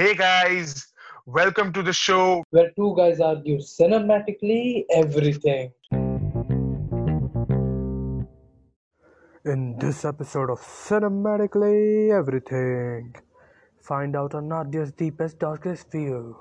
Hey guys, welcome to the show. where two guys argue cinematically everything. In this episode of Cinematically Everything, find out Anaadya's deepest, darkest fear,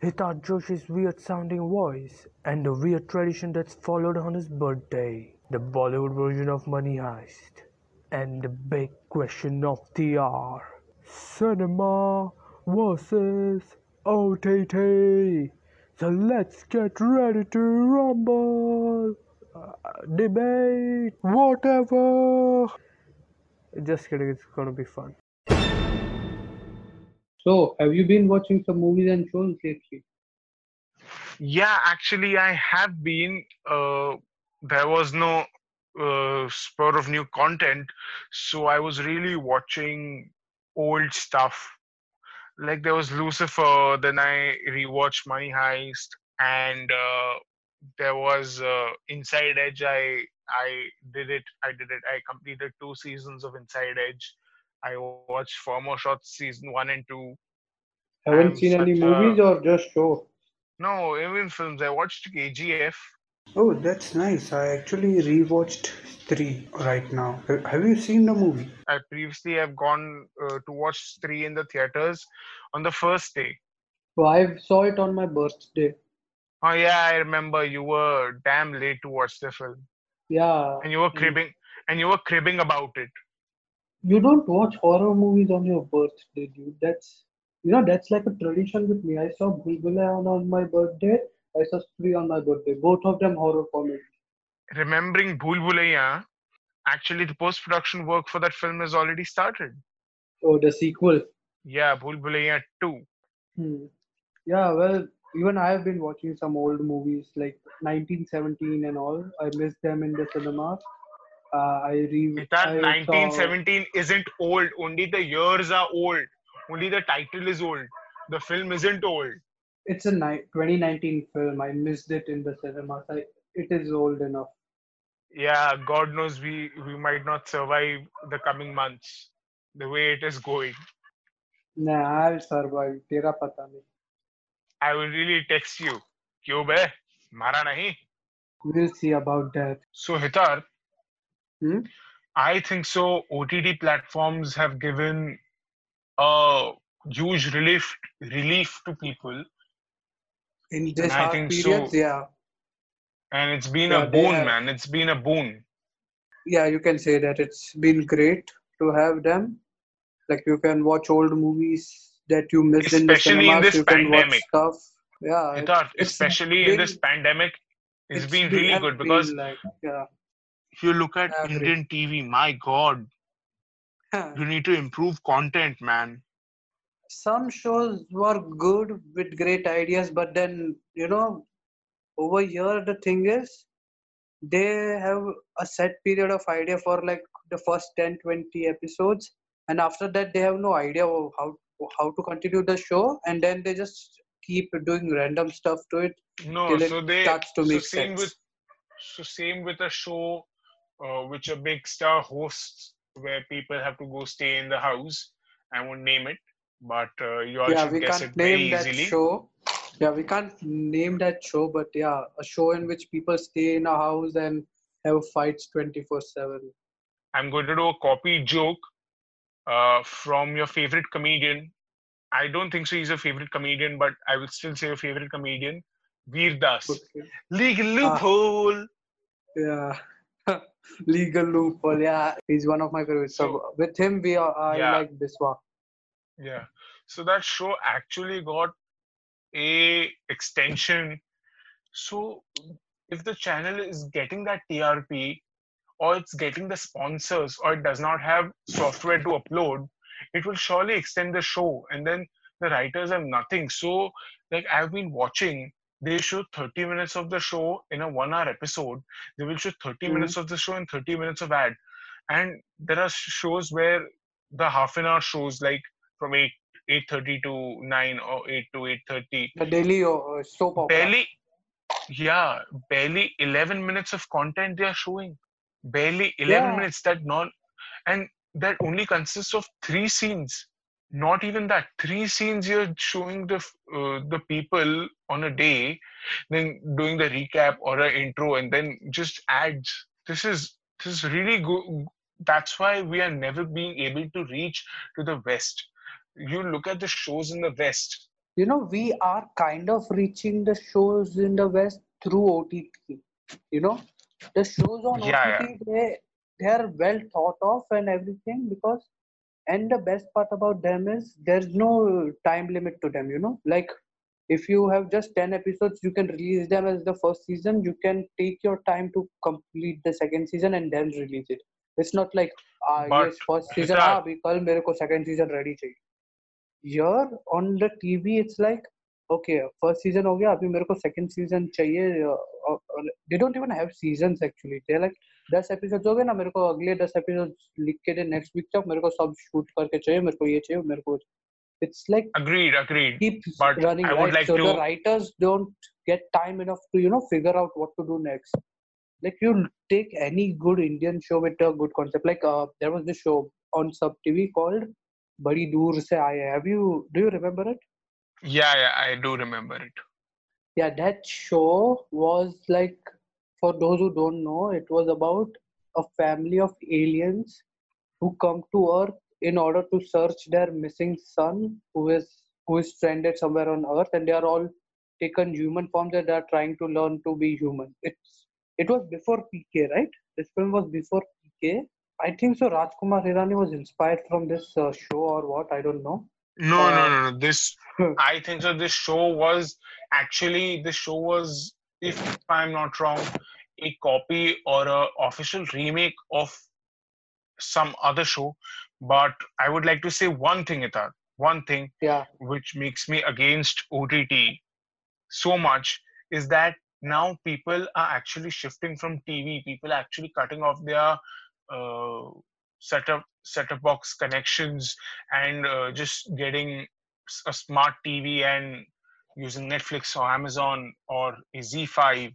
Hitarth Joshi's weird sounding voice, and the weird tradition that's followed on his birthday, the Bollywood version of Money Heist, and the big question of the hour Cinema versus OTT. So let's get ready to rumble uh, debate, whatever. Just kidding, it's gonna be fun. So, have you been watching some movies and shows lately? Yeah, actually, I have been. Uh, there was no uh, spur of new content, so I was really watching old stuff. Like there was Lucifer, then I rewatched Money Heist, and uh, there was uh, Inside Edge. I I did it. I did it. I completed two seasons of Inside Edge. I watched Four More Shots season one and two. Haven't seen any such a- movies or just show? No, even films. I watched KGF. Oh, that's nice. I actually rewatched Stree right now. Ha- Have you seen the movie? I previously have gone uh, to watch Stree in the theaters on the first day. So I saw it on my birthday. Oh yeah, I remember you were damn late to watch the film, Yeah. and you were Mm. cribbing, and you were cribbing about it. You don't watch horror movies on your birthday, dude. That's you know that's like a tradition with me. I saw Bhool Bhulaiya on my birthday. I saw Stree on my birthday. Both of them horror comedy. Remembering Bhool Bhulaiya, actually the post-production work for that film has already started. Oh, the sequel. Yeah, Bhool Bhulaiya 2. Hmm. Yeah, well, even I have been watching some old movies like 1917 and all. I missed them in the cinema. Uh, I re. That I saw- 1917 isn't old. Only the years are old. Only the title is old. The film isn't old It's a ni- 2019 film. I missed it in the cinemas. I, it is old enough. yeah god knows we we might not survive the coming months the way it is going Nah, I'll survive. तेरा पता नहीं. i will really text you क्यों बे मारा नहीं We'll see about that. so hitar Hmm? i think so ott platforms have given a huge relief relief to people in This hard think so. yeah, and it's been Yeah, a boon have- man it's been a boon yeah, you can say that it's been great to have them. Like you can watch old movies that you missed in the Especially in this you can pandemic. watch stuff. Yeah, it- it's especially in this been- pandemic it's been been- really good because like, yeah. if you look at indian tv my god you need to improve content man some shows were good with great ideas but then you know over here the thing is they have a set period of idea for like the first 10 20 episodes and after that they have no idea of how how to continue the show and then they just keep doing random stuff to it No, till it so they starts to so make same sense. with so same with a show uh, which a big star hosts where people have to go stay in the house. I won't name it, but uh, you all yeah should we guess can't it very name that easily. show yeah we can't name that show but yeah a show in which people stay in a house and have fights 24 7 I'm going to do a copy joke uh, from your favorite comedian. I don't think so. He's a favorite comedian, but I will still say your favorite comedian, Veer Das. Okay. Legal Ah. loophole. Yeah. Legal loophole. Yeah, he's one of my favorites. So, So- with him, we are, I Yeah. like Biswa. Yeah. So that show actually got a extension. So if the channel is getting that TRP or it's getting the sponsors or it does not have software to upload, it will surely extend the show and then the writers have nothing. So like I've been watching they show 30 minutes of the show in a one hour episode. They will show 30 Mhm. minutes of the show and 30 minutes of ad. And there are shows where the half an hour shows like from 8 8.30 to 9 or 8 to 8.30 The daily uh, soap opera. barely yeah barely 11 minutes of content they are showing. Barely 11 Yeah. minutes that non and that only consists of three scenes. Not even that three scenes you're showing the uh, the people on a day then doing the recap or an intro and then just ads this is this is really good. That's why we are never being able to reach to the west you look at the shows in the west. You know we are kind of reaching the shows in the west through ott you know the shows on Yeah, ott they they are well thought of and everything because and the best part about them is there's no time limit to them you know. Like if you have just 10 episodes you can release them as the first season. You can take your time to complete the second season and then release it. It's not like ah yes first season ah mere ko second season ready chahiye here on the tv it's like okay first season हो गया अभी मेरे को second season चाहिए uh, uh, uh, they don't even have seasons actually they're like 10 episodes हो गए ना मेरे को अगले 10 episodes लिख के दे next week तक मेरे को सब shoot करके चाहिए मेरे को ये चाहिए मेरे को it's like agreed agreed keeps But running I would right like so to- the writers don't get time enough to you know figure out what to do next like you take any good indian show with a good concept like uh, there was this show on sub tv called badi dur se aaye have you do you remember it? Yeah yeah i do remember it. Yeah that show was like for those who don't know it was about a family of aliens who come to earth in order to search their missing son who is who is stranded somewhere on earth and they are all taken human forms and they are trying to learn to be human. It's it was before pk right? This film was before pk i think so rajkumar hirani was inspired from this uh, show or what? I don't know. No no Uh, no no. This i think so this show was actually this show was if i'm not wrong a copy or a official remake of some other show. But i would like to say one thing Itar, one thing yeah. which makes me against ott so much is that now people are actually shifting from tv people are actually cutting off their setup setup box connections and uh, just getting a smart tv and using netflix or amazon or a ZEE5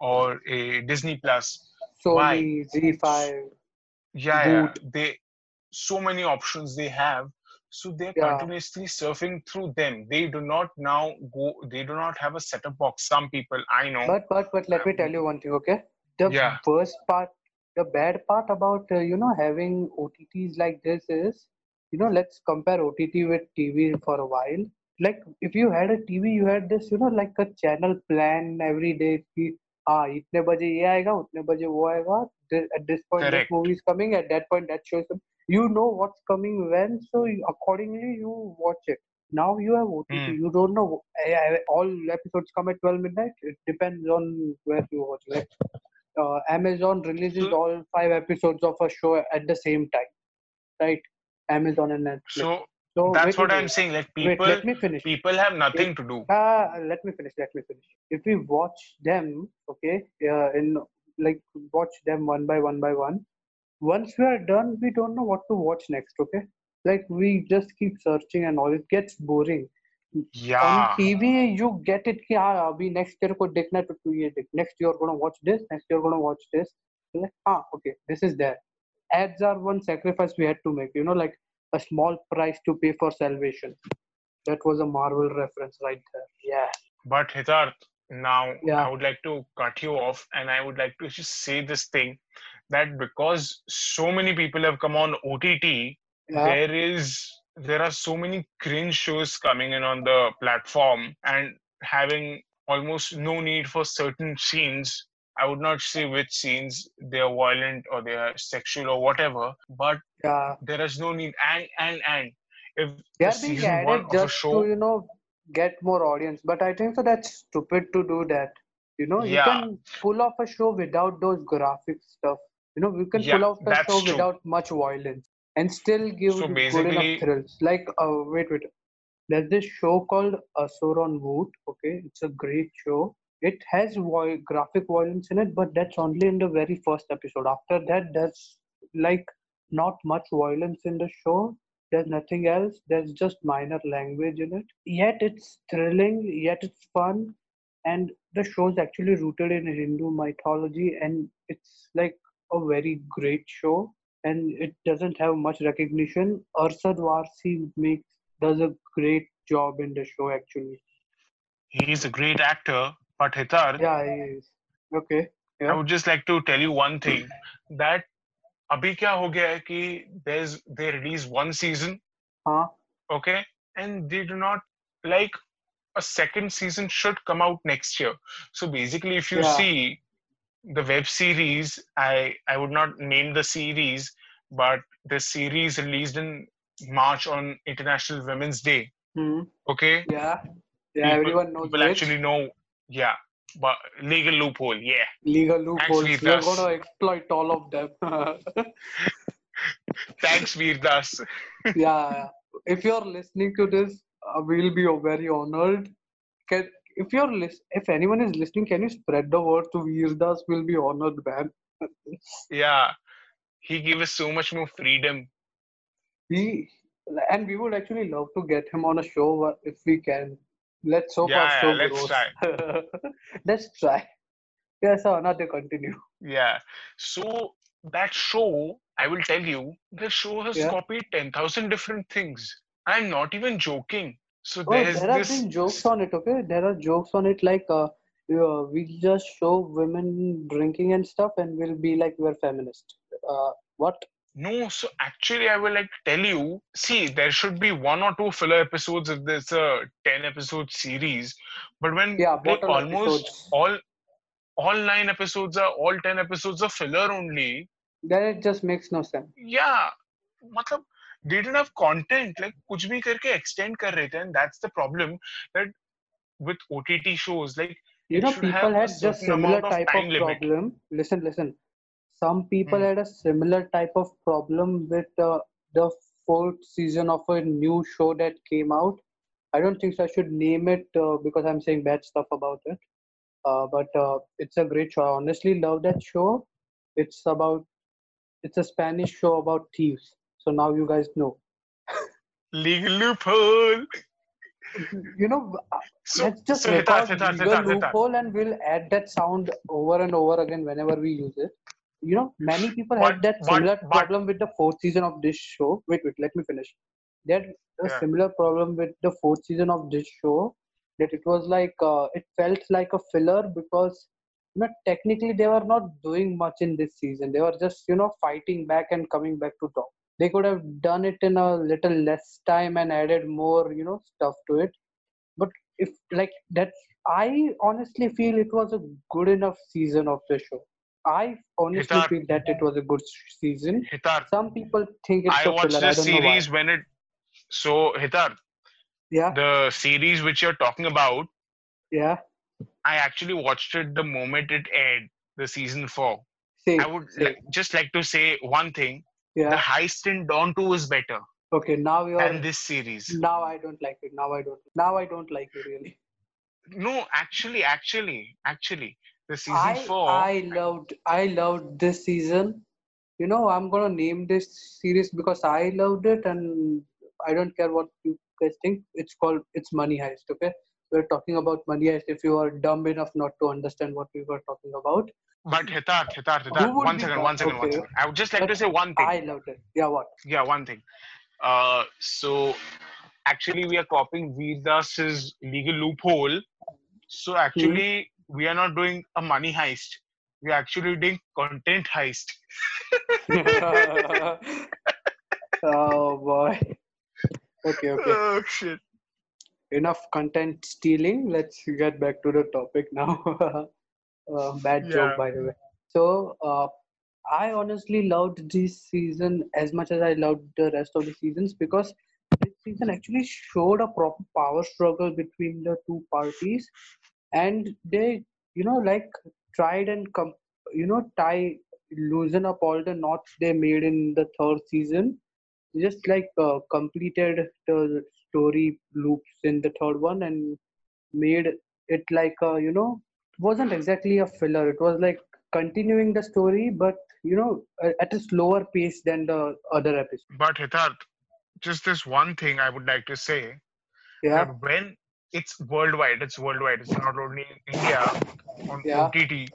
or a disney plus. Sony ZEE5 yeah, yeah. they so many options they have. So they're Yeah. continuously surfing through them. They do not now go they do not have a setup box some people i know. But but but let me tell you one thing, okay? The Yeah. worst part, the bad part about uh, you know having OTTs like this is, you know, let's compare OTT with TV for a while. Like if you had a TV, you had this, you know, like a channel plan every day. Ah, itne baje ye aega, utne baje wo aega. At this point, Correct. this movie is coming. At that point, that shows. up. You know what's coming when, so accordingly you watch it now you have OTT. Mm. You don't know eh, eh, all episodes come at 12 midnight. It depends on where you watch. Right? Uh, Amazon releases So- all five episodes of a show at the same time right Amazon and Netflix so so that's what i'm saying like wait people let me finish people have nothing to do uh, let me finish. Let me finish. If we watch them, okay, uh, in like watch them one by one by one. Once we are done, we don't know what to watch next. Okay, like we just keep searching and all. It gets boring yeah on tv you get it ki, ah, abhi next year ko dekhna hai, to ye dekh. gonna watch this next year gonna watch this like ah okay this is there ads are one sacrifice we had to make you know like a small price to pay for salvation that was a marvel reference right there yeah but Hitarth, now yeah. i would like to cut you off and i would like to just say this thing that because so many people have come on ott yeah. there is there are so many cringe shows coming in on the platform and having almost no need for certain scenes i would not say which scenes they are violent or they are sexual or whatever but Yeah, there is no need and and and if they are being added just show to you know get more audience, but I think so that's stupid to do that. You know, you can pull off a show without those graphic stuff. You know, you can Yeah, pull off a show true. without much violence and still give So good enough thrills. Like, uh, wait, wait. There's this show called Asur on Voot. Okay, it's a great show. It has voi- graphic violence in it, but that's only in the very first episode. After that, there's like not much violence in the show. There's nothing else. There's just minor language in it. Yet it's thrilling. Yet it's fun, and the show's actually rooted in Hindu mythology, and it's like a very great show and it doesn't have much recognition. Arshad Warsi makes does a great job in the show actually. he is a great actor, but Hitar. Yeah, he is. Okay. Yeah. I would just like to tell you one thing that अभी क्या हो गया है कि there's they release one season. हाँ. Okay, and they do not like a second season should come out next year. So basically, if you yeah. see the web series, I I would not name the series, but the series released in March on International Women's Day. Hmm. Okay, Yeah. Yeah. People- everyone knows people actually know. Yeah, but legal loophole. Yeah. legal loophole We're gonna exploit all of them. Thanks, Veer Das. yeah. If you're listening to this, uh, we'll be very honored. Can if you're lis- if anyone is listening, can you spread the word to Veer Das? We'll be honored, man. Yeah, he gave us so much more freedom. He and we would actually love to get him on a show if we can. Let's hope Yeah, our yeah, show let's grows. let's try. Yes, so another continue. Yeah. So that show, I will tell you, the show has Yeah. copied 10,000 different things. I'm not even joking. So Oh, there's there have this. been jokes on it, okay? There are jokes on it like uh, uh, we just show women drinking and stuff and we'll be like we're feminist. Uh, what? No, so actually, I will like tell you. See, there should be one or two filler episodes if there's a 10 episode series. But when Yeah, like bottle almost episodes. all all nine episodes are all 10 episodes are filler only, Then it just makes no sense. yeah मतलब they didn't have content like kuch bhi karke extend kar rahe the and that's the problem that with ott shows like you know people had just similar type of, of problem. Listen listen. Some people hmm. had a similar type of problem with uh, the fourth season of a new show that came out. I don't think so i should name it uh, because i'm saying bad stuff about it. Uh, but uh, it's a great show. I honestly love that show. It's about it's a spanish show about thieves. So now you guys know. legal loophole You know, so let's just so record Hitar, Hitar, legal Hitar, loophole and we'll add that sound over and over again whenever we use it. You know, many people had that but- similar but- problem with the fourth season of this show. Wait, wait, let me finish. They had a Yeah. similar problem with the fourth season of this show that it was like uh, it felt like a filler because you know technically they were not doing much in this season. They were just you know fighting back and coming back to top. They could have done it in a little less time and added more you know stuff to it. But if like that i honestly feel it was a good enough season of the show. I honestly Hitar. feel that it was a good season. Hitar, some people think it's I a watched filler i don't know why. series when it so Hitar yeah. the series which you're talking about yeah. I actually watched it the moment it aired the season 4 same, I would same. like, just like to say one thing the yeah heist in Don 2 is better okay now you're than this series. now i don't like it now i don't now i don't like it really No, actually, actually, actually, the season I, 4. I loved I loved this season. You know, I'm gonna name this series because I loved it and I don't care what you guys think. It's called it's Money Heist, okay? We're talking about Money Heist if you are dumb enough not to understand what we were talking about. but Hitar, Hitar, Hitar, one second, one second, Okay. second. I would just like to say one thing. I loved it. Yeah, what? Yeah, one thing. Uh, so actually, we are copying Veerdas's legal loophole. So actually, we are not doing a money heist. We are actually doing content heist. oh boy. Okay, okay. Oh shit. Enough content stealing. Let's get back to the topic now. uh, bad joke, by the way. So, uh, I honestly loved this season as much as I loved the rest of the seasons because this season actually showed a proper power struggle between the two parties, and they, you know, like tried and com- you know tie loosen up all the knots they made in the third season just like uh, completed the story loops in the third one and made it like a, you know wasn't exactly a filler it was like continuing the story but you know at a slower pace than the other episodes But Hitar, just this one thing I would like to say. yeah when it's worldwide, it's worldwide. It's not only in India on Yeah. OTT.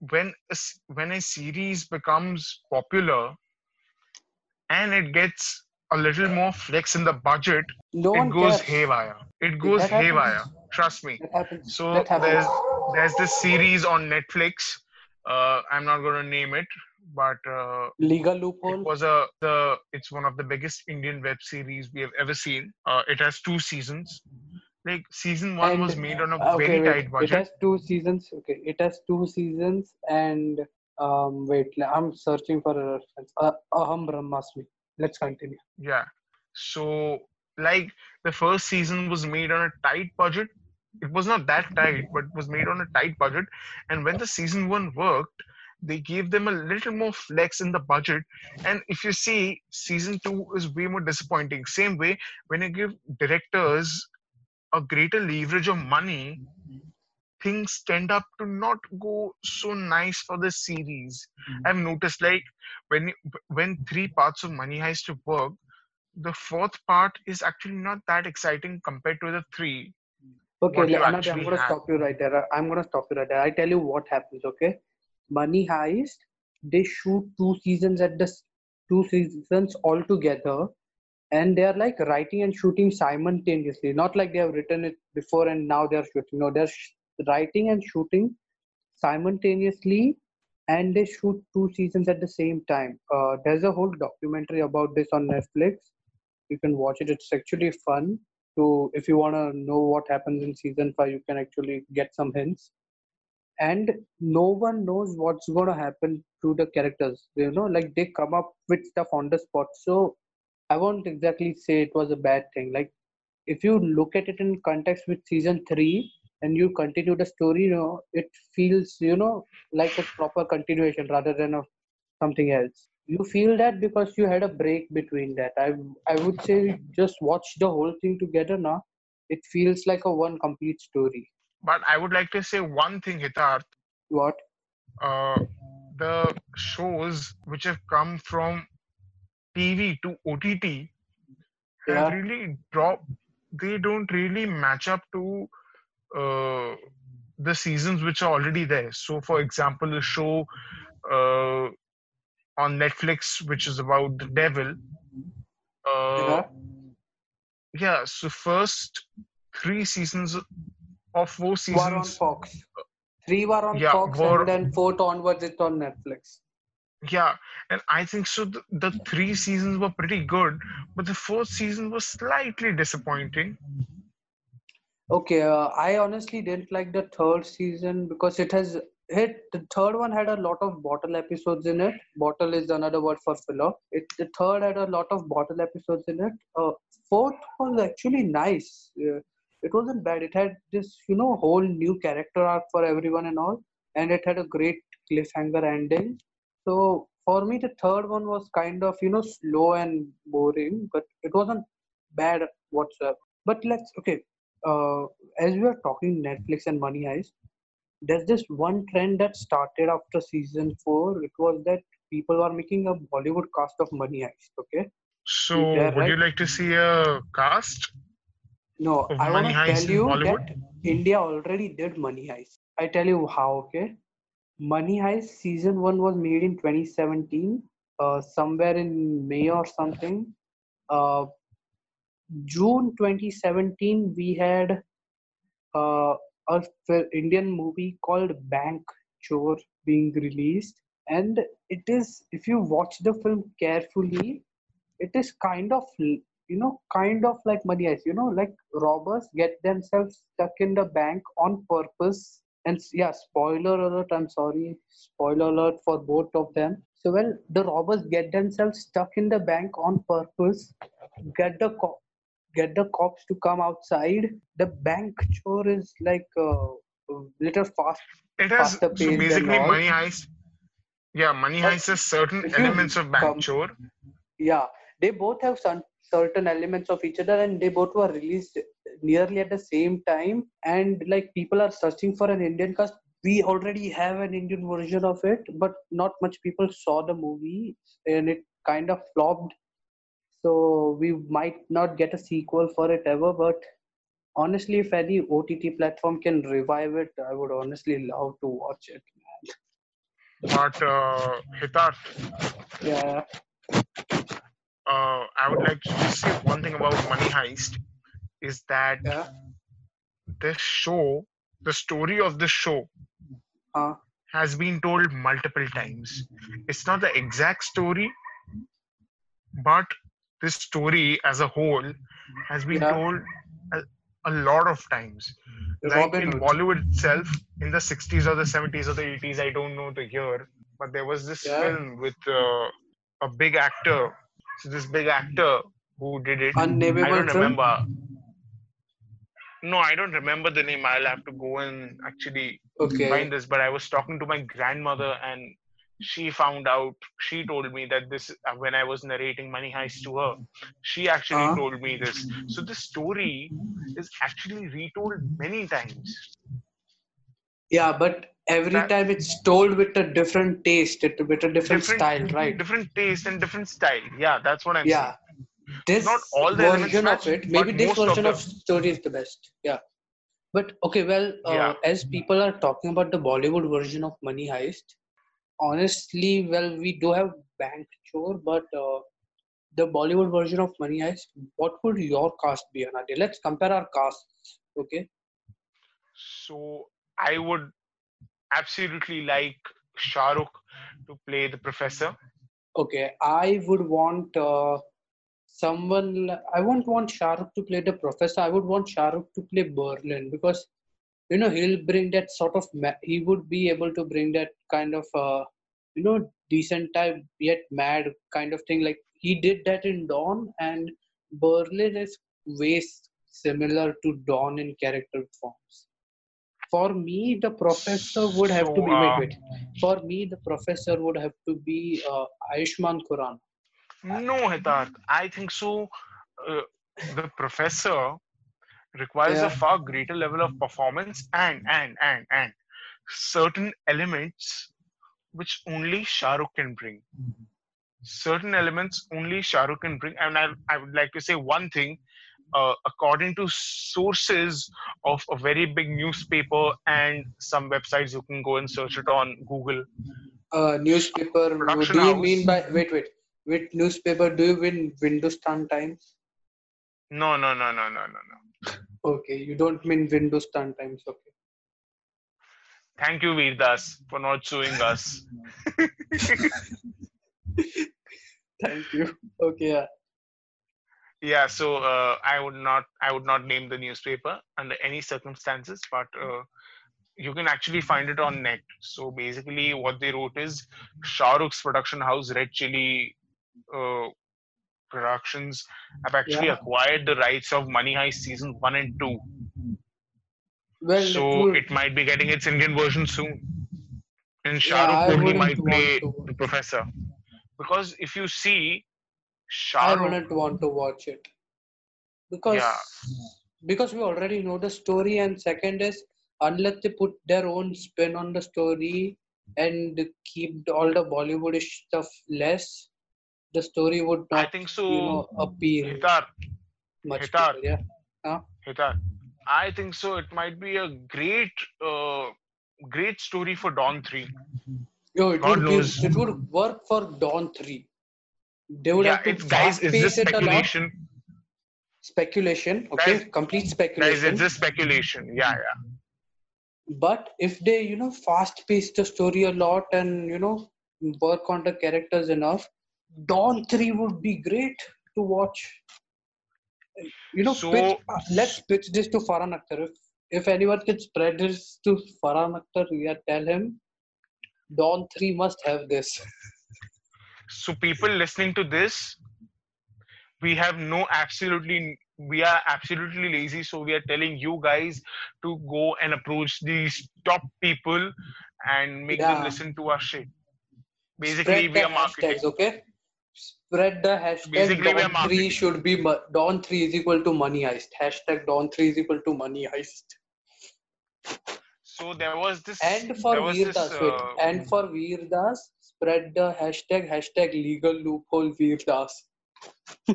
When a, when a series becomes popular and it gets a little more flex in the budget, No it goes cares. haywire. It goes that happens. haywire. Trust me. So there's there's this series on Netflix. Uh, I'm not going to name it, but uh, Legal it loophole. was a the it's one of the biggest Indian web series we have ever seen. Uh, it has two seasons. Like season one was made on a Okay, very wait. tight budget. It has two seasons. Okay, it has two seasons, and um, wait, I'm searching for a reference. Uh, Aham Brahmasmi. Let's continue. Yeah. So like the first season was made on a tight budget. It was not that tight, but was made on a tight budget. And when the season one worked, they gave them a little more flex in the budget. And if you see, season two is way more disappointing. Same way, when you give directors a greater leverage of money, things tend up to not go so nice for the series. Hmm. I've noticed like when when three parts of Money Heist work, the fourth part is actually not that exciting compared to the three. Okay, you Anand, I'm gonna have. stop you right there. I'm gonna stop you right there. I tell you what happens. Okay, Money Heist. They shoot two seasons at the two seasons all together, and they are like writing and shooting simultaneously. Not like they have written it before and now they are shooting. No, they're sh- writing and shooting simultaneously, and they shoot two seasons at the same time. Uh, there's a whole documentary about this on Netflix. You can watch it. It's actually fun to if you want to know what happens in season 5 you can actually get some hints and no one knows what's going to happen to the characters you know like they come up with stuff on the spot so i won't exactly say it was a bad thing like if you look at it in context with season 3 and you continue the story you know it feels you know like a proper continuation rather than a something else you feel that because you had a break between that i i would say just watch the whole thing together now it feels like a one complete story But I would like to say one thing, Hitarth. what Uh, the shows which have come from TV to OTT have Yeah. really dropped. They don't really match up to uh, the seasons which are already there. So, for example, a show uh, on Netflix which is about the devil. Uh, yeah yeah. So first three seasons of four seasons. were on fox three were on Yeah, fox were- and then fourth onwards it's on netflix Yeah, and I think so. The, the three seasons were pretty good, but the fourth season was slightly disappointing. Okay, uh, I honestly didn't like the third season because it has hit. The third one had a lot of bottle episodes in it. Bottle is another word for filler. It the third had a lot of bottle episodes in it. Uh, fourth was actually nice. Uh, it wasn't bad. It had this you know whole new character arc for everyone and all, and it had a great cliffhanger ending. So for me, the third one was kind of you know slow and boring, but it wasn't bad whatsoever. But let's okay uh, as we are talking Netflix and Money Heist, there's this one trend that started after season four. It was that people are making a Bollywood cast of Money Heist. Okay, So, would you like to see a cast? no, I want to tell you Bollywood? that India already did Money Heist. I tell you how. Okay, Money Heist season one was made in 2017, uh, somewhere in May or something. Uh, June 2017, we had uh, a Indian movie called Bank Chor being released, and it is if you watch the film carefully, it is kind of you know kind of like money heist. You know, like robbers get themselves stuck in the bank on purpose. And yeah, spoiler alert. I'm sorry, spoiler alert for both of them. So well, the robbers get themselves stuck in the bank on purpose. Get the co- get the cops to come outside. The bank chor is like uh, a little fast. It has so basically. Money Heist. Yeah, Money But Heist has certain elements of bank come- chore. Yeah, they both have some certain elements of each other, and they both were released nearly at the same time. And like people are searching for an Indian cast. We already have an Indian version of it, but not much people saw the movie, and it kind of flopped. So we might not get a sequel for it ever, but honestly, if any OTT platform can revive it, I would honestly love to watch it. But uh, Hitarth, Yeah. uh, I would like to just say one thing about Money Heist is that Yeah. this show, the story of the show, Uh, has been told multiple times. It's not the exact story, but this story as a whole has been Yeah. told a, a lot of times. Like Robin in Hood. Bollywood itself, in the 60s or the 70s or the 80s, I don't know the year, but there was this Yeah. film with uh, a big actor. So this big actor who did it, I don't film? remember. No, I don't remember the name. I'll have to go and actually Okay. find this. But I was talking to my grandmother, and she found out. She told me that this uh, when I was narrating Money Heist to her. She actually Uh-huh. told me this. So this story is actually retold many times. Yeah, but every That- time it's told with a different taste, it with a different, Different- style, right? Different taste and different style. Yeah, that's what I'm Yeah. This Not all the version match, of it, maybe this most of version of, story is the best. Yeah. But okay, well, uh, Yeah. as people are talking about the Bollywood version of Money Heist, honestly, well, we do have Bank Chor, but uh, the Bollywood version of Money Heist, what would your cast be, Anaadya? Let's compare our casts. Okay. So I would absolutely like Shah Rukh to play the professor. Okay, I would want uh, someone. I won't want Shah Rukh to play the professor. I would want Shah Rukh to play Berlin because you know he'll bring that sort of. He would be able to bring that kind of uh, you know decent type yet mad kind of thing. Like he did that in Don, and Berlin is way s- similar to Don in character forms. For me, the professor would have to be. Wait, uh, wait. For me, the professor would have to be uh, Ayushmann Khurrana. No, Hitarth. I think so. Uh, the professor requires Yeah. a far greater level of performance and and and and certain elements which only Shah Rukh can bring. Certain elements only Shah Rukh can bring, and I, I would like to say one thing. Uh, according to sources of a very big newspaper and some websites, you can go and search it on Google. Uh, newspaper. Production do you house. mean by wait, wait? wait? newspaper, do you mean Hindustan Times? No, no, no, no, no, no, no. Okay, you don't mean Windows Hindustan Times. Okay. Thank you, Veerdas, for not suing us. Thank you. Okay. Yeah. yeah so uh, i would not i would not name the newspaper under any circumstances but uh, you can actually find it on net so basically what they wrote is Shah Rukh's production house red chili uh, productions have actually Yeah. acquired the rights of money heist season 1 and 2 Well, so it it might be getting its indian version soon. And Shah Yeah, Rukh I probably might play the professor. Because if you see Shah I Rukh, wouldn't want to watch it. Because Yeah. because we already know the story, and second is unless they put their own spin on the story and keep all the Bollywoodish stuff less, the story would i think so you know appeal Hitar, much. Hitar. people, yeah. Hitar, I think so. It might be a great, uh, great story for Don Three. Yo, it God would knows. it would work for Don three. They would Yeah, have to it's guys. Fast-pace it speculation. Speculation, okay, Guys- complete speculation Guys, it's just speculation. Yeah, yeah. but if they you know fast pace the story a lot and you know work on the characters enough don 3 would be great to watch you know So- pitch, uh, let's pitch this to farhan akhtar if, if anyone can spread this to farhan akhtar yeah tell him don 3 must have this So people listening to this, we have no absolutely. We are absolutely lazy, so we are telling you guys to go and approach these top people and make them listen to our shit. Basically, spread we are marketing. hashtags okay spread the hashtag Basically, we are don 3 should be don 3 is equal to money heist hashtag don 3 is equal to money heist So there was this. And for Veerdas, this, wait, uh, and for Veerdas, spread the hashtag hashtag legal loophole Veerdas.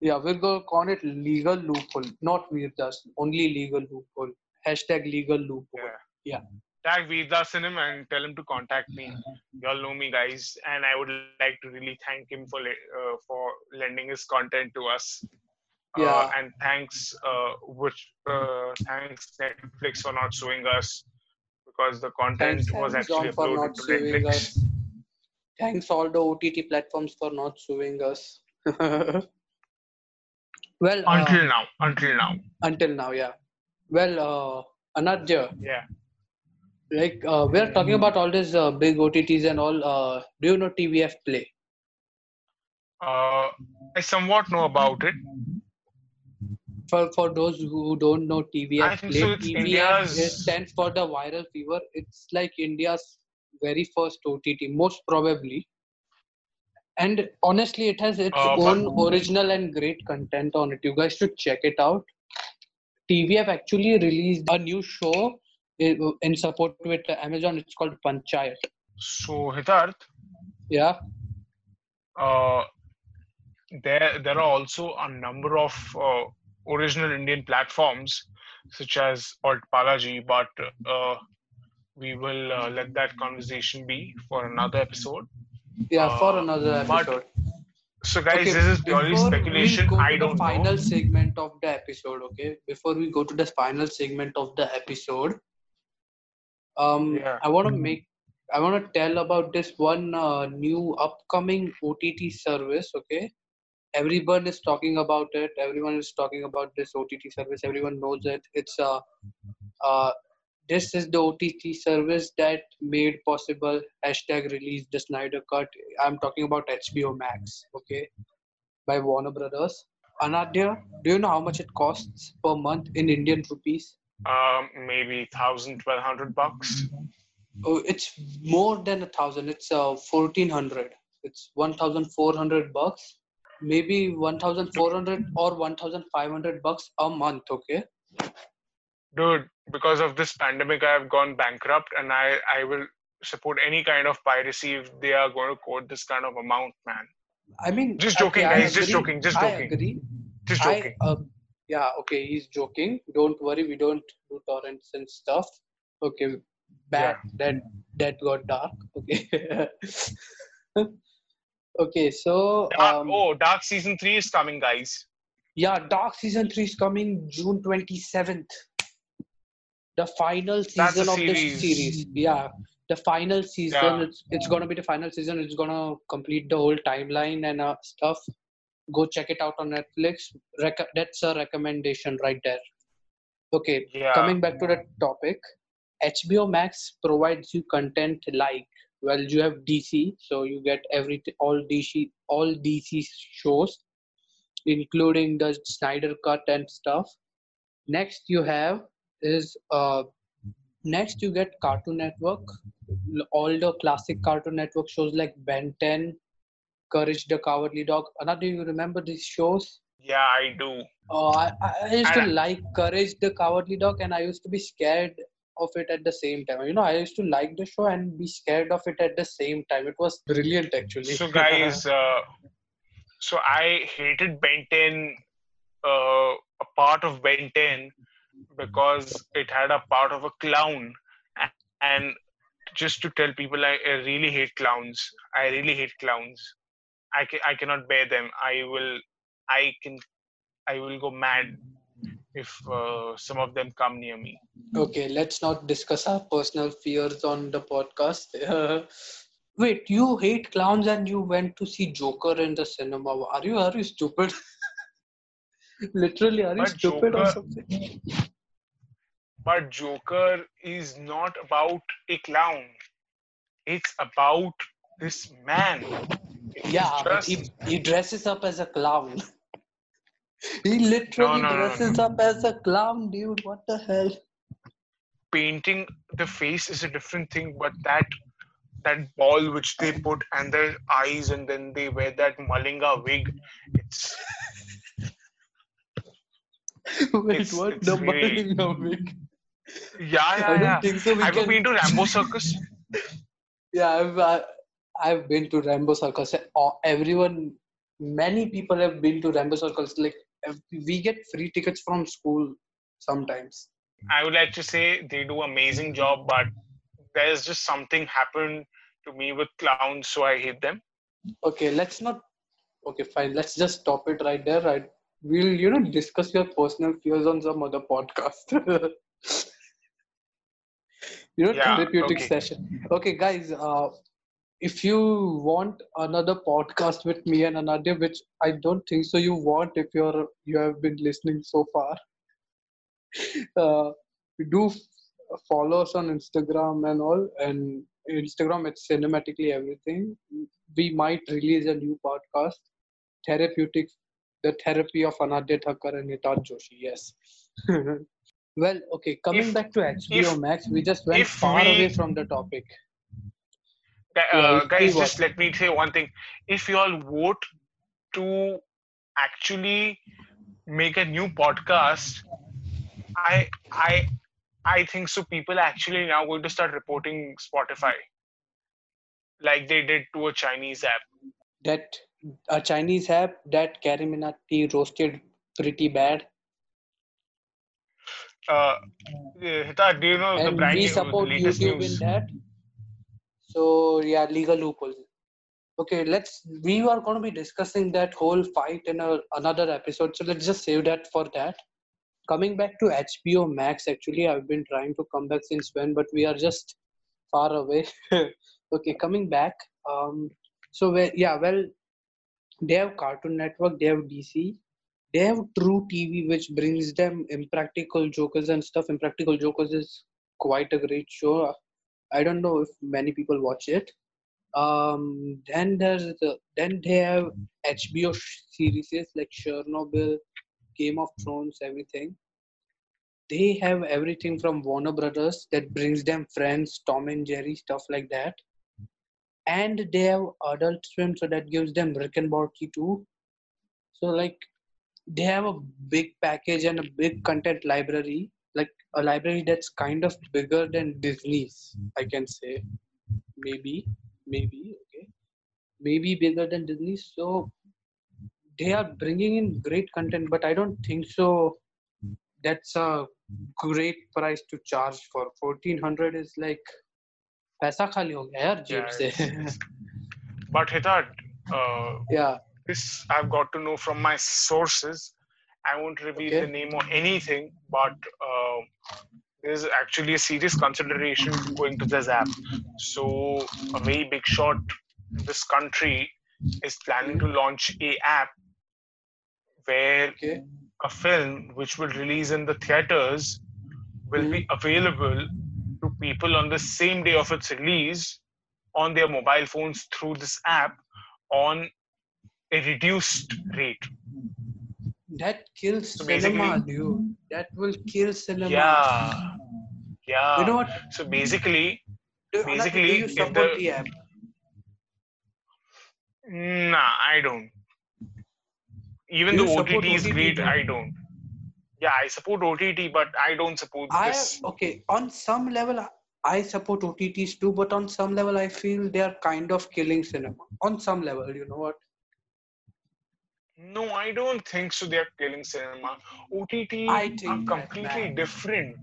yeah, we're gonna call it legal loophole, not Veerdas, only legal loophole. Hashtag legal loophole. Yeah. Yeah. Tag Vedas Cinema and tell him to contact me. Y'all know me, guys, and I would like to really thank him for uh, for lending his content to us. Uh, Yeah. and thanks, uh, which uh, thanks Netflix for not suing us because the content Thanks was actually Amazon for uploaded to Netflix. us. Thanks all the OTT platforms for not suing us. well, uh, Until now, until now, until now, yeah. Well, uh, Anaadya, yeah. Like uh, we're talking about all these uh, big OTTs and all. Uh, do you know TVF Play? Uh, I somewhat know about it. For for those who don't know TVF Play, so TVF stands for the viral fever. It's like India's very first OTT, most probably. And honestly, it has its Uh, but- own original and great content on it. You guys should check it out. TVF actually released a new show in, in support with Amazon. It's called Panchayat. So Hitarth, Yeah. uh, there there are also a number of uh, original Indian platforms such as Alt Balaji, but uh, we will uh, let that conversation be for another episode. Yeah, for Uh, another but episode. So guys, Okay, this is purely speculation. We go I to don't the final know. segment of the episode, okay? Before we go to the final segment of the episode, um, Yeah. I want to make, I want to tell about this one uh, new upcoming OTT service, okay? Everyone is talking about it. Everyone is talking about this OTT service. Everyone knows it. It's uh, uh, this is the OTT service that made possible hashtag release the Snyder Cut. I'm talking about HBO Max, okay, by Warner Brothers. Anaadya, do you know how much it costs per month in Indian rupees? Um, maybe thousand, twelve hundred bucks. Oh, it's more than a thousand. It's uh, fourteen hundred. It's one thousand four hundred bucks, maybe one thousand four hundred or one thousand five hundred bucks a month. Okay. Dude, because of this pandemic, I have gone bankrupt, and I I will support any kind of piracy if they are going to quote this kind of amount, man. I mean, Just joking, okay, I guys, just joking, just I joking. agree. Just I, joking. uh, yeah, okay, he's joking. Don't worry, we don't do torrents and stuff. Okay, bad. That that got dark. Okay. okay, so Dark, um, oh, Dark season three is coming, guys. yeah, Dark season three is coming June twenty seventh. The final season of the series. series. Yeah, the final season. Yeah. It's it's gonna be the final season. It's gonna complete the whole timeline and uh, stuff. Go check it out on Netflix. Rec- that's a recommendation right there. Okay, Yeah. coming back to the topic, HBO Max provides you content like well, you have DC, so you get every all DC all DC shows, including the Snyder Cut and stuff. Next, you have is uh, next you get Cartoon Network, all the classic Cartoon Network shows like Ben 10, Courage the Cowardly Dog. Anaadya, do you remember these shows? Yeah, I do. Oh, I, I used to like Courage the Cowardly Dog, and I used to be scared of it at the same time. You know, I used to like the show and be scared of it at the same time. It was brilliant, actually. So, guys, uh, so I hated Ben 10, uh, a part of Ben 10, because it had a part of a clown. And just to tell people, I, I really hate clowns. I really hate clowns. I, ca- I cannot bear them. I will, I can, I will go mad if uh, some of them come near me. okay, let's not discuss our personal fears on the podcast. wait, you hate clowns and you went to see Joker in the cinema? Are you are you stupid? Literally, are you But stupid or something? But Joker is not about a clown. It's about this man. Yeah, but he, he dresses up as a clown. he literally no, no, no, dresses up as a clown, dude. What the hell? painting the face is a different thing, but that that ball which they put and their eyes and then they wear that Malinga wig, it's Wait, It's- what? it's the really- Malinga wig? yeah, I don't yeah. think so. We Have you can... been to Rambo Circus? Yeah, I've, I've been to Rambo Circus. Uh, Everyone, many people have been to Rambo circus. Like, we get free tickets from school sometimes. I would like to say they do amazing job, but there's just something happened to me with clowns, so I hate them. Okay, let's not. Okay, fine. Let's just stop it right there. Right, we'll you know discuss your personal fears on some other podcast. you know, Yeah, therapeutic okay. session. Okay, guys. Uh, if you want another podcast with me and Anaadya, which I don't think so, you want if you're you have been listening so far. Uh, do f- follow us on Instagram and all, and Instagram it's cinematically everything. We might release a new podcast, therapeutic, the therapy of Anaadya Thakkar and Hitarth Joshi. Yes. well, okay. Coming If- back to HBO if- Max, we just went far we- away from the topic. Uh, guys, just let me say one thing. If you all vote to actually make a new podcast, I I I think so. People actually now going to start reporting Spotify, like they did to a Chinese app. That a Chinese app that CarryMinati roasted pretty bad, Uh, Hita, do you know the and brand we support YouTube news? in that. So yeah, legal loopholes. Okay, let's. We are going to be discussing that whole fight in a, another episode. So let's just save that for that. Coming back to HBO Max, actually, I've been trying to come back since when, but we are just far away. okay, coming back. Um, so well, yeah, well, they have Cartoon Network, they have DC, they have truTV, which brings them Impractical Jokers and stuff. Impractical Jokers is quite a great show. I don't know if many people watch it. Um, then there's the, then they have HBO series like Chernobyl, Game of Thrones, everything. They have everything from Warner Brothers that brings them Friends, Tom and Jerry, stuff like that. And they have Adult Swim, so that gives them Rick and Morty too. So like they have a big package and a big content library, a library that's kind of bigger than Disney's, I can say. Maybe, maybe, okay. Maybe bigger than Disney's. So they are bringing in great content, but I don't think so. That's a great price to charge for. 1400 is like, paisa khali ho yaar, yeah, se. but Hitarth, uh, yeah. this I've got to know from my sources. I won't reveal okay. the name or anything, but uh, there's actually a serious consideration going to this app. So a very big shot this country is planning to launch a app where okay a film which will release in the theaters will be hmm. available to people on the same day of its release on their mobile phones through this app on a reduced rate. That kills So cinema dude that will kill cinema Yeah. Yeah. you know what so basically, do, basically, do you support the- the app nah, I don't. Even Do though OTT is OTT great, too? I don't. Yeah, I support OTT, but I don't support I this. okay on some level I support OTTs too, but on some level I feel they are kind of killing cinema. On some level, you know what? No, I don't think so. They're killing cinema. OTT I are think that, completely man. different.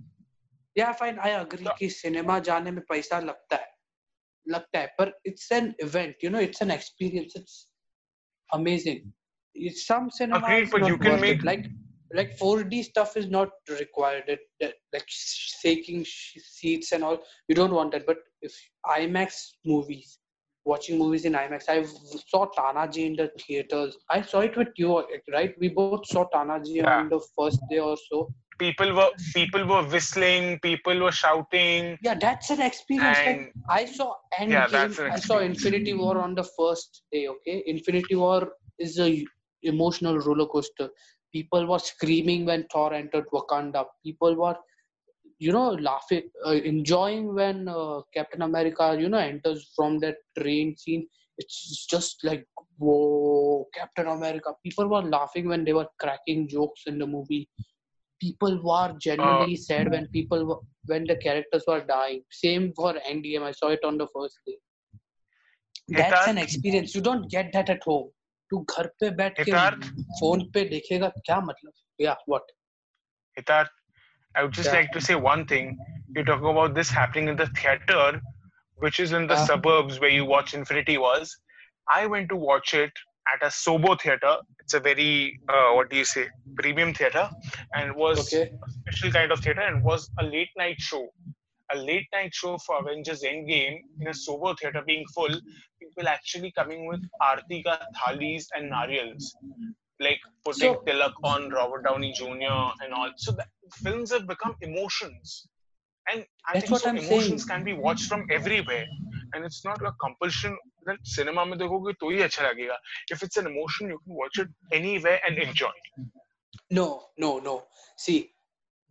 Yeah, fine. I agree The- कि cinema जाने में पैसा लगता है, लगता है. But it's an event, you know. It's an experience. It's amazing. It's some cinema Agreed, is but not you can worth make- it. Like like 4D stuff is not required. It, that, like shaking sh- seats and all, you don't want that. But if IMAX movies, watching movies in IMAX, I saw Tanhaji in the theaters. I saw it with you, right? We both saw Tanhaji Yeah. on the first day or so. People were people were whistling. People were shouting. Yeah, that's an experience. like And I saw Endgame. Yeah, that's an I saw. Infinity War on the first day. Okay, Infinity War is a emotional roller coaster. People were screaming when Thor entered Wakanda. People were, you know, laughing, uh, enjoying when uh, Captain America, you know, enters from that train scene. It's just like whoa, Captain America. People were laughing when they were cracking jokes in the movie. People were genuinely sad when people were, when the characters were dying. Same for Endgame. I saw it on the first day. That's an Hitar- experience. You don't get that at home. तू घर पे बैठ के Hitar- phone पे देखेगा क्या मतलब या what Hitar, I would just Yeah. like to say one thing. You talk about this happening in the theater, which is in the Yeah. suburbs where you watch Infinity Wars. I went to watch it at a Sobo theater. It's a very uh, what do you say premium theater, and it was Okay. a special kind of theater and was a late night show. A late night show for Avengers Endgame in a Sobo theater being full. People actually coming with Aarti ka thalis and nariyals, like putting So- tilak on Robert Downey Jr. and all. So the films have become emotions, and I That's think what so I'm emotions saying. can be watched from everywhere, and it's not a compulsion that cinema में देखोगे तो ही अच्छा लगेगा. If it's an emotion, you can watch it anywhere and enjoy. No, no, no. See,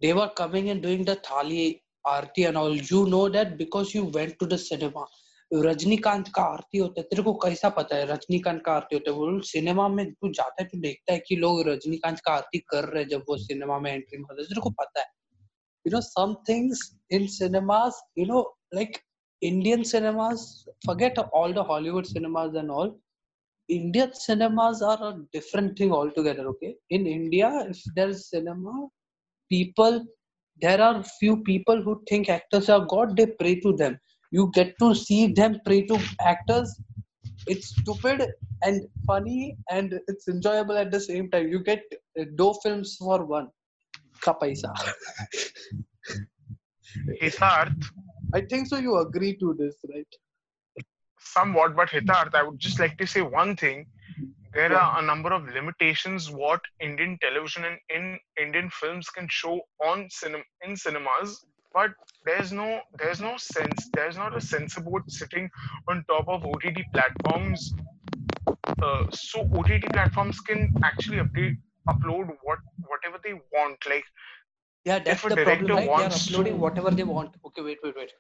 they were coming and doing the thali Aarti and all. You know that because you went to the cinema. Rajinikanth का आरती होता है। तेरे को कैसा पता है? रजनीकांत का आरती होता है। बोल सिनेमा में तू जाता है, तू देखता है कि लोग रजनीकांत का आरती कर रहे हैं जब वो सिनेमा में एंट्री मारते तेरे को पता है। You know some things in cinemas you know like Indian cinemas forget all the Hollywood cinemas and all Indian cinemas are a different thing all together okay in India if there is cinema people there are few people who think actors are god they pray to them you get to see them pray to actors it's stupid and funny and it's enjoyable at the same time you get uh, do films for one ka paisa I think so. You agree to this, right? somewhat, but Hitarth, I would just like to say one thing. There are a number of limitations what Indian television and in Indian films can show on cinem in cinemas, but there's no there's no sense there's not a censor board sitting on top of OTT platforms. Uh, so OTT platforms can actually update upload what whatever they want. Like Yeah, that's the problem, director right? They are uploading to- whatever they want. Okay, wait, wait, wait.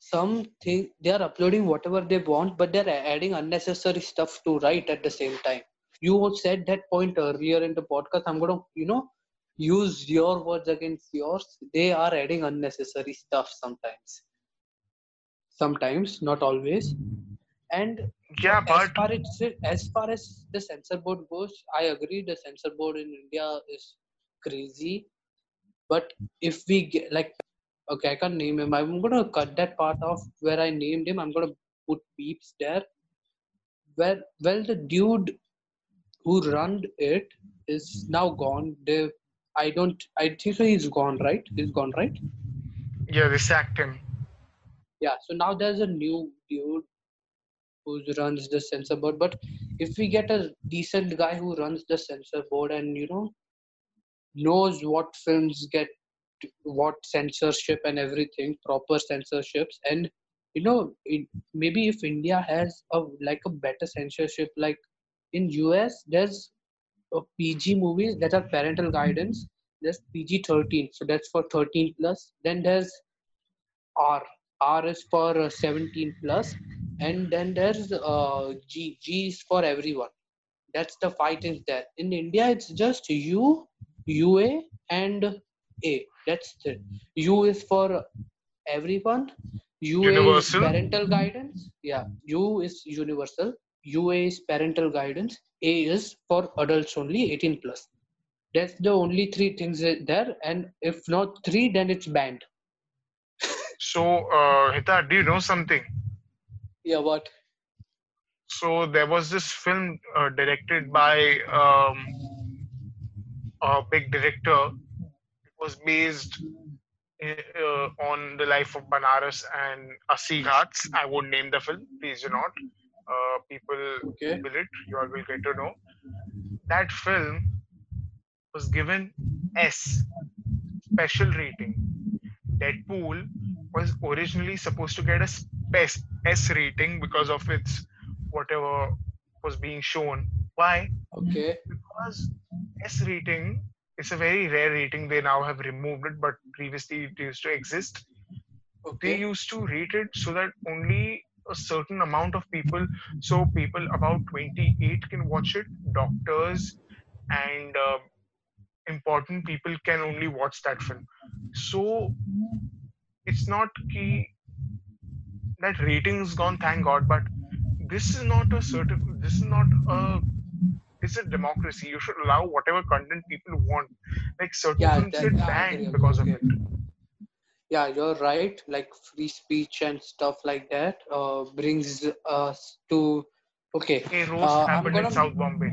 Something they are uploading whatever they want, but they're adding unnecessary stuff to write at the same time. You said that point earlier in the podcast. I'm gonna, you know, use your words against yours. They are adding unnecessary stuff sometimes. Sometimes, not always. And yeah, as but far as as far as the censor board goes, I agree. The censor board in India is crazy. But if we get like, okay, I can't name him. I'm gonna cut that part off where I named him. I'm gonna put beeps there. Well, well, the dude who run it is now gone. They, I don't. I think so. He's gone, right? He's gone, right? yeah, they sacked him. yeah so now there's a new dude who runs the censor board but if we get a decent guy who runs the censor board and you know knows what films get what censorship and everything proper censorships and you know it, maybe if india has a like a better censorship like in us there's pg movies that are parental guidance there's pg 13 so that's for 13 plus then there's R. R is for uh, 17 plus, and then there's uh, G. G is for everyone. That's the fight is there. In India, it's just U, UA, and A. That's it. U is for everyone. UA Universal. is parental guidance. Yeah, U is universal. UA is parental guidance. A is for adults only, 18 plus. That's the only three things there, and if not three, then it's banned. So, uh, Hita, do you know something? Yeah, what? So there was this film uh, directed by um, a big director. It was based uh, on the life of Banaras and Asi Ghats. I won't name the film. Please do not. Uh, people Okay. Google it. You all will get to know. That film was given S special rating. Deadpool was originally supposed to get a S, S rating because of its whatever was being shown. Why? Okay. Because S rating is a very rare rating. They now have removed it, but previously it used to exist. Okay. They used to rate it so that only a certain amount of people, so people about 28 can watch it, doctors and uh, important people can only watch that film. So it's not key that rating is gone, thank God, but this is not a certain, this is not a it's a democracy. You should allow whatever content people want. Like certain Yeah, that- get banned because of it. Yeah you're right. Like free speech and stuff like that uh, brings us to okay A roast Uh, happened in gonna- South Bombay.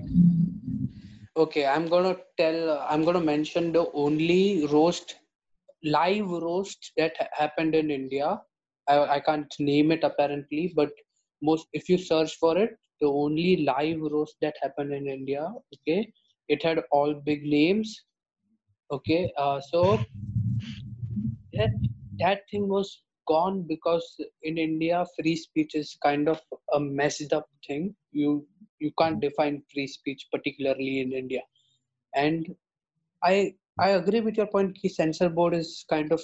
okay i'm gonna tell i'm gonna mention the only roast live roast that happened in india. I, I can't name it apparently but most if you search for it the only live roast that happened in india okay it had all big names. Okay uh, so that that thing was gone because in india free speech is kind of a messed up thing. You you can't mm-hmm. define free speech particularly in india. And i i agree with your point key censor board is kind of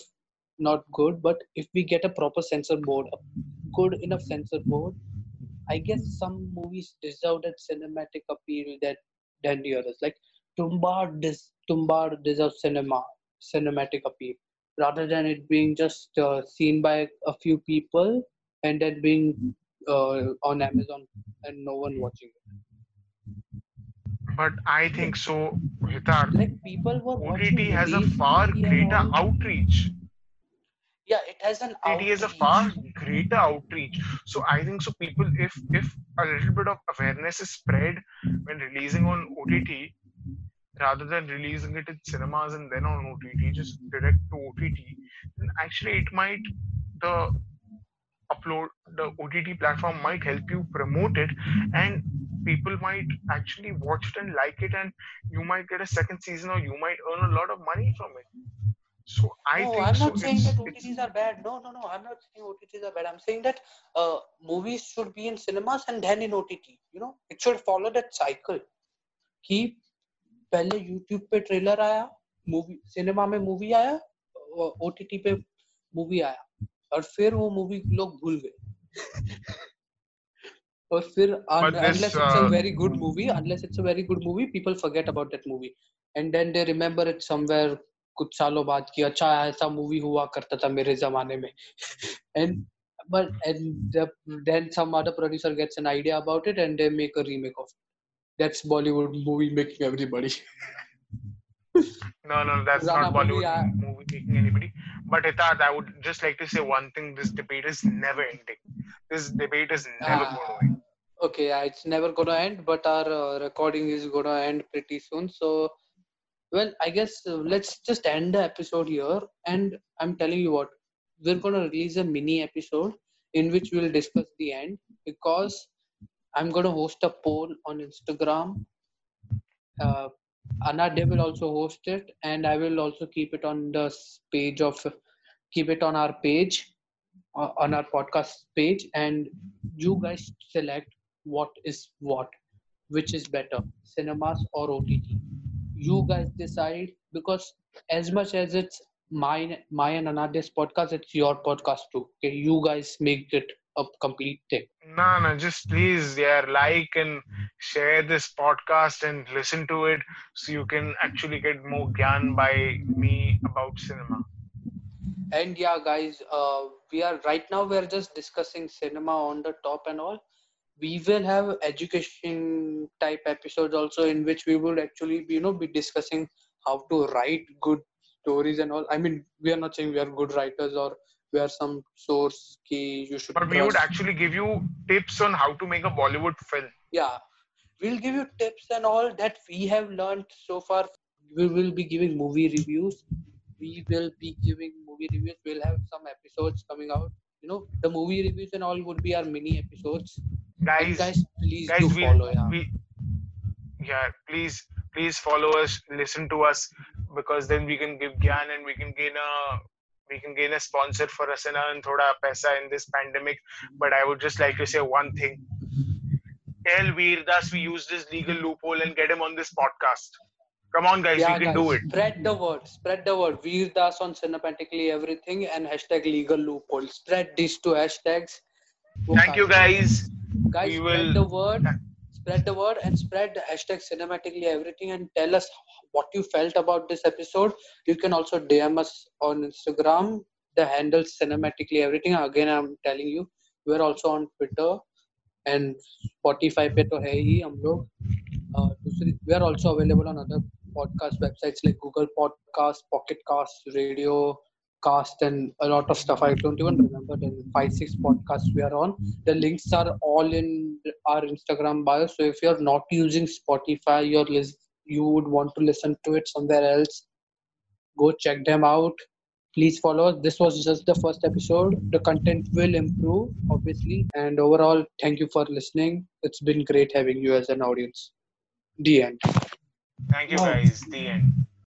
not good but if we get a proper censor board a good enough censor board i guess some movies deserve that cinematic appeal that than the others. Like Tumbbad des- Tumbbad deserves cinema cinematic appeal rather than it being just uh, seen by a few people and then being uh, on amazon and no one watching it But I think so, Hitarth. like people were OTT has a far greater outreach. yeah it has an OTT has a far greater outreach. So I think so. People, if if a little bit of awareness is spread when releasing on OTT, rather than releasing it in cinemas and then on OTT, just direct to OTT, then actually it might the upload the OTT platform might help you promote it and people might actually watch it and like it and you might get a second season or you might earn a lot of money from it. So I no, think I'm so not saying it's- that it's- OTTs are bad. No, no, no. I'm not saying OTTs are bad. I'm saying that uh, movies should be in cinemas and then in OTT. You know, it should follow that cycle. कि पहले YouTube पे trailer आया movie cinema में movie आया OTT पे movie आया और फिर वो मूवी लोग भूल गए और फिर unless it's a uh, very good movie unless it's a very good movie people forget about that movie and then they remember it somewhere कुछ सालों बाद कि अच्छा ऐसा मूवी हुआ करता था मेरे जमाने में and but and the, then some other producer gets an idea about it and they make a remake of it that's bollywood movie making everybody No, no, that's Rana not movie, Bollywood yeah. movie making anybody. But Hitarth, I would just like to say one thing: this debate is never ending. This debate is never Ah. going to end. okay yeah, it's never gonna end but our uh, recording is gonna end pretty soon so well i guess uh, let's just end the episode here and i'm telling you what we're gonna release a mini episode in which we'll discuss the end because i'm gonna host a poll on instagram uh, Anaadya will also host it, and I will also keep it on the page of keep it on our page, uh, on our podcast page, and you guys select what is what, which is better, cinemas or OTT. You guys decide because as much as it's mine, my and Anaadya's podcast, it's your podcast too. Okay, you guys make it a complete thing. No, no, just please, yeah, like and share this podcast and listen to it so you can actually get more gyan by me about cinema. and yeah guys uh, we are right now we are just discussing cinema on the top and all we will have education type episodes also in which we will actually be, you know be discussing how to write good stories and all i mean we are not saying we are good writers or we are some source key you should But we would actually give you tips on how to make a Bollywood film. yeah. We'll give you tips and all that we have learned so far. We will be giving movie reviews. We will be giving movie reviews. We'll have some episodes coming out. You know the movie reviews and all would be our mini episodes. And Guys, guys please guys, do we, follow yeah. we, yeah, please, please follow us, listen to us, because then we can give gyan and we can gain a we can gain a sponsor for us and earn thoda paisa in this pandemic. But I would just like to say one thing. Tell Vir Das we use this legal loophole and get him on this podcast. Come on, guys, yeah we can guys do it. spread the word spread the word Vir Das on cinematically everything and hashtag legal loophole spread these two hashtags Thank you, guys. guys We spread will- the word spread the word and spread the hashtag cinematically everything and tell us what you felt about this episode you can also dm us on instagram the handle cinematically everything again i'm telling you we're also on twitter and spotify पे तो है ही हम लोग uh, to we are also available on other podcast websites like Google Podcast, Pocket Cast, Radio Cast, and a lot of stuff. I don't even remember the five six podcasts we are on. The links are all in our Instagram bio. So if you're not using Spotify, you're you would want to listen to it somewhere else, go check them out. Please follow us. This was just the first episode. The content will improve, obviously. And overall, thank you for listening. It's been great having you as an audience. The end. Thank you, guys. The end.